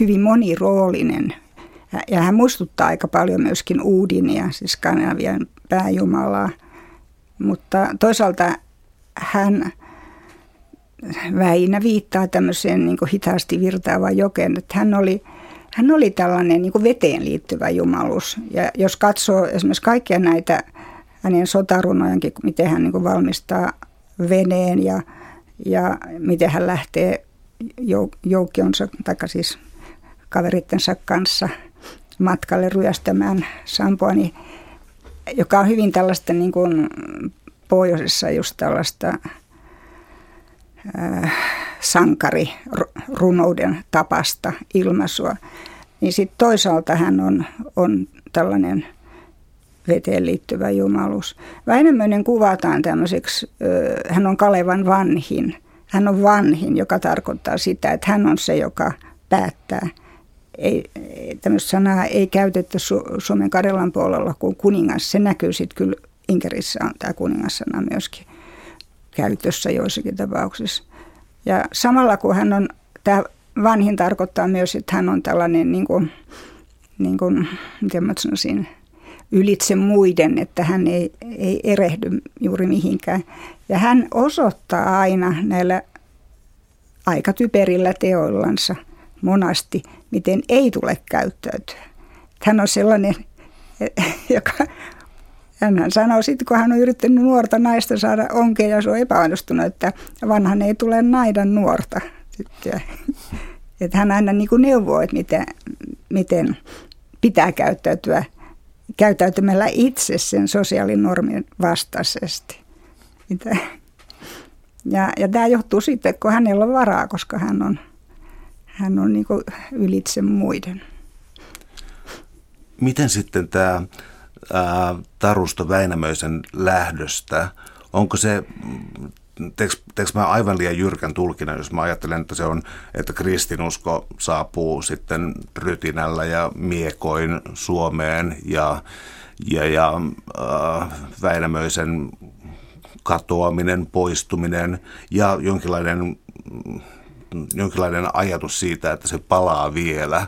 hyvin moniroolinen. Ja hän muistuttaa aika paljon myöskin Uudinia, siis Skandinavian pääjumalaa. Mutta toisaalta hän, Väinä viittaa tämmöiseen niin hitaasti virtaavaan jokeen, että hän oli, hän oli tällainen niin veteen liittyvä jumalus. Ja jos katsoo esimerkiksi kaikkia näitä hänen sotarunojankin, miten hän niin valmistaa veneen ja, ja miten hän lähtee joukionsa, tai siis kaverittensa kanssa matkalle ryöstämään sampoa, niin, joka on hyvin tällaista niin kuin pohjoisessa just tällaista äh, sankarirunouden tapasta ilmaisua. Niin sitten toisaalta hän on, on tällainen – veteen liittyvä jumalus. Väinämöinen kuvataan tämmöiseksi, hän on Kalevan vanhin, hän on vanhin, joka tarkoittaa sitä, että hän on se, joka päättää. Ei, tämmöistä sanaa ei käytetty Su- Suomen Karjalan puolella kuin kuningas. Se näkyy sitten kyllä Inkerissä on tämä kuningassana myöskin käytössä joissakin tapauksissa. Ja samalla kun hän on, tämä vanhin tarkoittaa myös, että hän on tällainen niin kuin, niin kuin, miten mä sanoisin, ylitse muiden, että hän ei, ei erehdy juuri mihinkään. Ja hän osoittaa aina näillä aika typerillä teoillansa monasti, miten ei tule käyttäytyä. Hän on sellainen, joka hän sanoo sitten, kun hän on yrittänyt nuorta naista saada onkeen ja se on epäonnistunut, että vanhan ei tule naidan nuorta. Että hän aina niin kuin neuvoo, että miten, miten pitää käyttäytyä käyttäytymällä itse sen sosiaalinormin vastaisesti. Ja, ja tämä johtuu siitä, kun hänellä on varaa, koska hän on, hän on niin ylitse muiden. Miten sitten tämä ää, Tarusto Väinämöisen lähdöstä, onko se teekö mä aivan liian jyrkän tulkinnan, jos mä ajattelen, että se on, että kristinusko saapuu sitten rytinällä ja miekoin Suomeen ja, ja, ja äh, Väinämöisen katoaminen, poistuminen ja jonkinlainen jonkinlainen ajatus siitä, että se palaa vielä,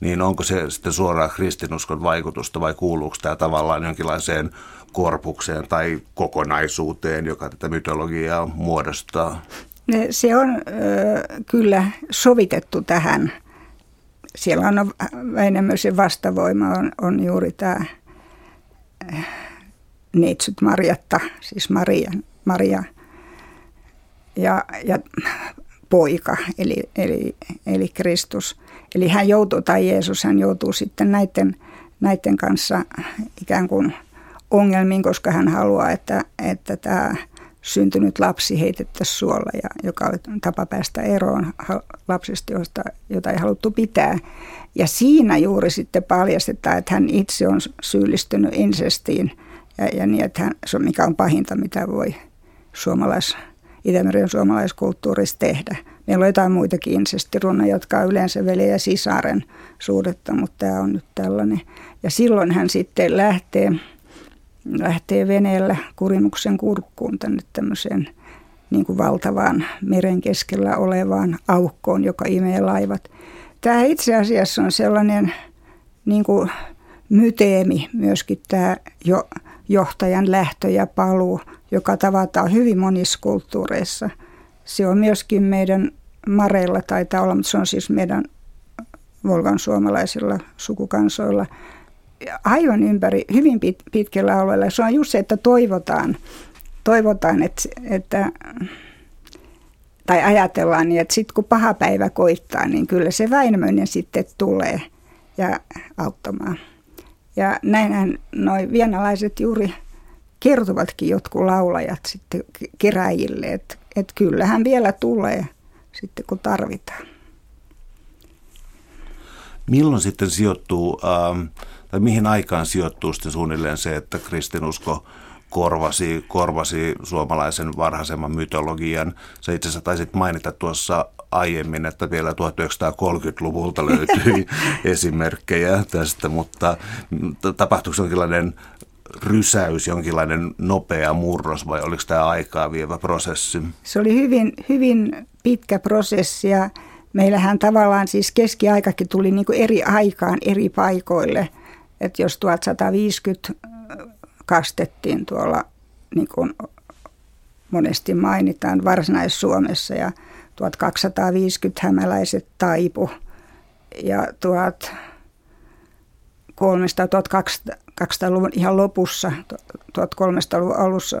niin onko se sitten suoraan kristinuskon vaikutusta vai kuuluuko tämä tavallaan jonkinlaiseen korpukseen tai kokonaisuuteen, joka tätä mytologiaa muodostaa? Se on ö, kyllä sovitettu tähän. Siellä on Väinämöisen vastavoima on, on juuri tämä Neitsyt Marjatta, siis Maria, Maria ja, ja poika, eli, eli, eli Kristus. Eli hän joutuu, tai Jeesus, hän joutuu sitten näiden, näiden kanssa ikään kuin ongelmiin, koska hän haluaa, että, että tämä syntynyt lapsi heitettäisiin suolla, ja, joka oli tapa päästä eroon lapsista, josta, jota ei haluttu pitää. Ja siinä juuri sitten paljastetaan, että hän itse on syyllistynyt insestiin, ja, ja niin, että hän, se on mikä on pahinta, mitä voi suomalais, Itämeren suomalaiskulttuurissa tehdä. Meillä on jotain muitakin insestirunoja, jotka on yleensä veli ja sisaren suhdetta, mutta tämä on nyt tällainen. Ja silloin hän sitten lähtee lähtee veneellä kurimuksen kurkkuun tänne tämmöiseen niin kuin valtavaan meren keskellä olevaan aukkoon, joka imee laivat. Tämä itse asiassa on sellainen niin kuin myteemi myöskin tämä jo, johtajan lähtö ja paluu, joka tavataan hyvin monissa kulttuureissa. Se on myöskin meidän mareilla taitaa olla, mutta se on siis meidän Volgan suomalaisilla sukukansoilla – aivan ympäri, hyvin pit, pitkällä alueella. Se on just se, että toivotaan, toivotaan että, että tai ajatellaan niin, että sitten kun paha päivä koittaa, niin kyllä se Väinämöinen sitten tulee ja auttamaan. Ja näinhän noin vienalaiset juuri kertovatkin jotkut laulajat sitten keräjille, että, että kyllähän vielä tulee sitten kun tarvitaan. Milloin sitten sijoittuu ähm, tai mihin aikaan sijoittuu sitten suunnilleen se, että kristinusko korvasi, korvasi suomalaisen varhaisemman mytologian. Se itse asiassa taisit mainita tuossa aiemmin, että vielä 1930-luvulta löytyi esimerkkejä tästä, mutta tapahtuiko jonkinlainen rysäys, jonkinlainen nopea murros vai oliko tämä aikaa vievä prosessi? Se oli hyvin, hyvin pitkä prosessi ja meillähän tavallaan siis keskiaikakin tuli niin kuin eri aikaan eri paikoille – että jos 1150 kastettiin tuolla, niin kuin monesti mainitaan, Varsinais-Suomessa ja 1250 hämäläiset taipu ja 1300-1200-luvun ihan lopussa, 1300-luvun alussa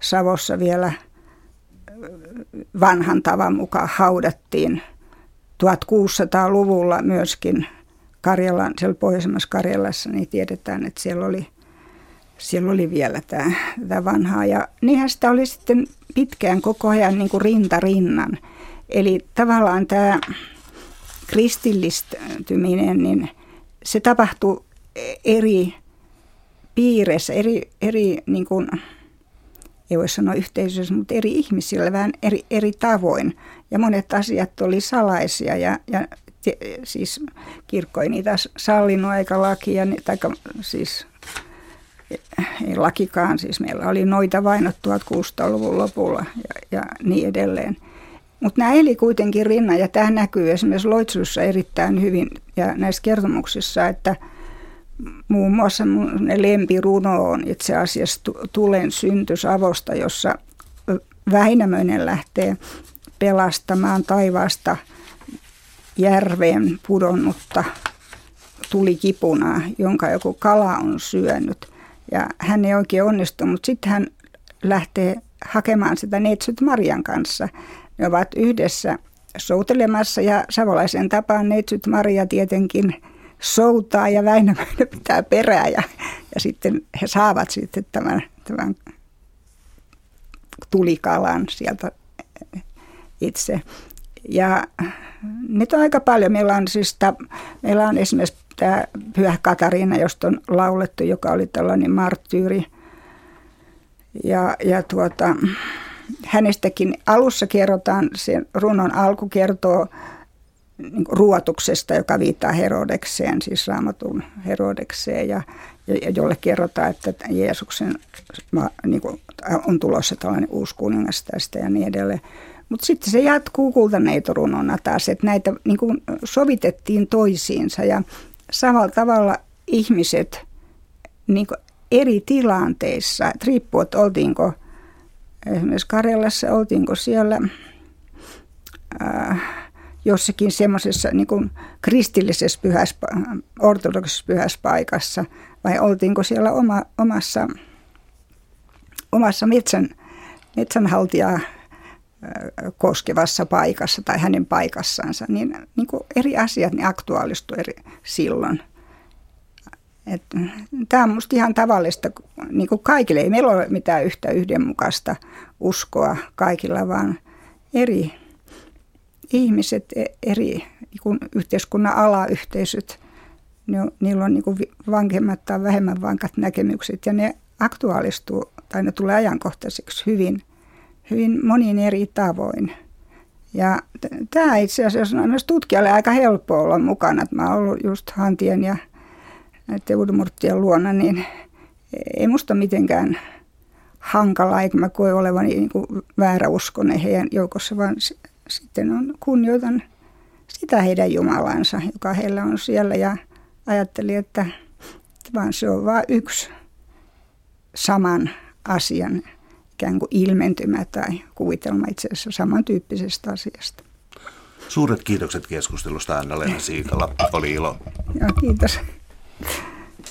Savossa vielä vanhan tavan mukaan haudattiin. 1600-luvulla myöskin Karjalan, siellä pohjoisemmassa Karjalassa, niin tiedetään, että siellä oli, siellä oli vielä tämä, tämä vanhaa. Ja niinhän sitä oli sitten pitkään koko ajan niin kuin rinta rinnan. Eli tavallaan tämä kristillistyminen, niin se tapahtui eri piireissä, eri, eri niin kuin ei voi sanoa yhteisössä, mutta eri ihmisillä vähän eri, eri tavoin. Ja monet asiat oli salaisia ja, ja te, siis kirkko ei niitä sallinut eikä lakia, tai siis ei lakikaan, siis meillä oli noita vainot 1600-luvun lopulla ja, ja niin edelleen. Mutta nämä eli kuitenkin rinnan ja tämä näkyy esimerkiksi Loitsussa erittäin hyvin ja näissä kertomuksissa, että muun muassa mun lempiruno on itse asiassa Tulen syntys avosta, jossa Väinämöinen lähtee pelastamaan taivaasta järveen pudonnutta tulikipunaa, jonka joku kala on syönyt. Ja hän ei oikein onnistu, mutta sitten hän lähtee hakemaan sitä neitsyt Marian kanssa. Ne ovat yhdessä soutelemassa ja savolaisen tapaan neitsyt Maria tietenkin soutaa ja Väinämöinen pitää perää ja, ja sitten he saavat sitten tämän, tämän tulikalan sieltä itse. Ja nyt on aika paljon. Meillä on, siis ta, meillä on esimerkiksi tämä Pyhä Katariina, josta on laulettu, joka oli tällainen marttyyri. Ja, ja tuota, hänestäkin alussa kerrotaan, sen runon alku kertoo niin ruotuksesta, joka viittaa Herodekseen, siis raamatun Herodekseen, ja, ja jolle kerrotaan, että Jeesuksen niin kuin, on tulossa tällainen uusi kuningas tästä ja niin edelleen. Mutta sitten se jatkuu kultaneitorunona taas, että näitä niin kuin sovitettiin toisiinsa ja samalla tavalla ihmiset niin kuin eri tilanteissa, että riippuu, että oltiinko esimerkiksi Karjalassa, oltiinko siellä äh, jossakin semmoisessa niin kristillisessä pyhässä, ortodoksisessa pyhässä paikassa vai oltiinko siellä oma, omassa, omassa metsän, metsänhaltijaa koskevassa paikassa tai hänen paikassansa, niin, niin kuin eri asiat niin aktuaalistuivat eri silloin. Tämä on minusta ihan tavallista niin kuin kaikille. Ei meillä ole mitään yhtä yhdenmukaista uskoa kaikilla, vaan eri ihmiset, e, eri niin kuin yhteiskunnan alayhteisöt, ne, niillä on niin kuin vankemmat tai vähemmän vankat näkemykset ja ne aktuaalistuu tai ne tulee ajankohtaiseksi hyvin – hyvin monin eri tavoin. Ja tämä itse asiassa on myös tutkijalle aika helppo olla mukana. Mä oon ollut just Hantien ja näiden Udmurttien luona, niin ei musta mitenkään hankalaa, eikä mä koe olevani niin vääräuskonen heidän joukossa, vaan sitten on kunnioitan sitä heidän Jumalansa, joka heillä on siellä ja ajattelin, että vaan se on vain yksi saman asian ikään kuin ilmentymä tai kuvitelma itse asiassa samantyyppisestä asiasta. Suuret kiitokset keskustelusta Anna-Leena Siikala. Oli ilo. Joo, kiitos.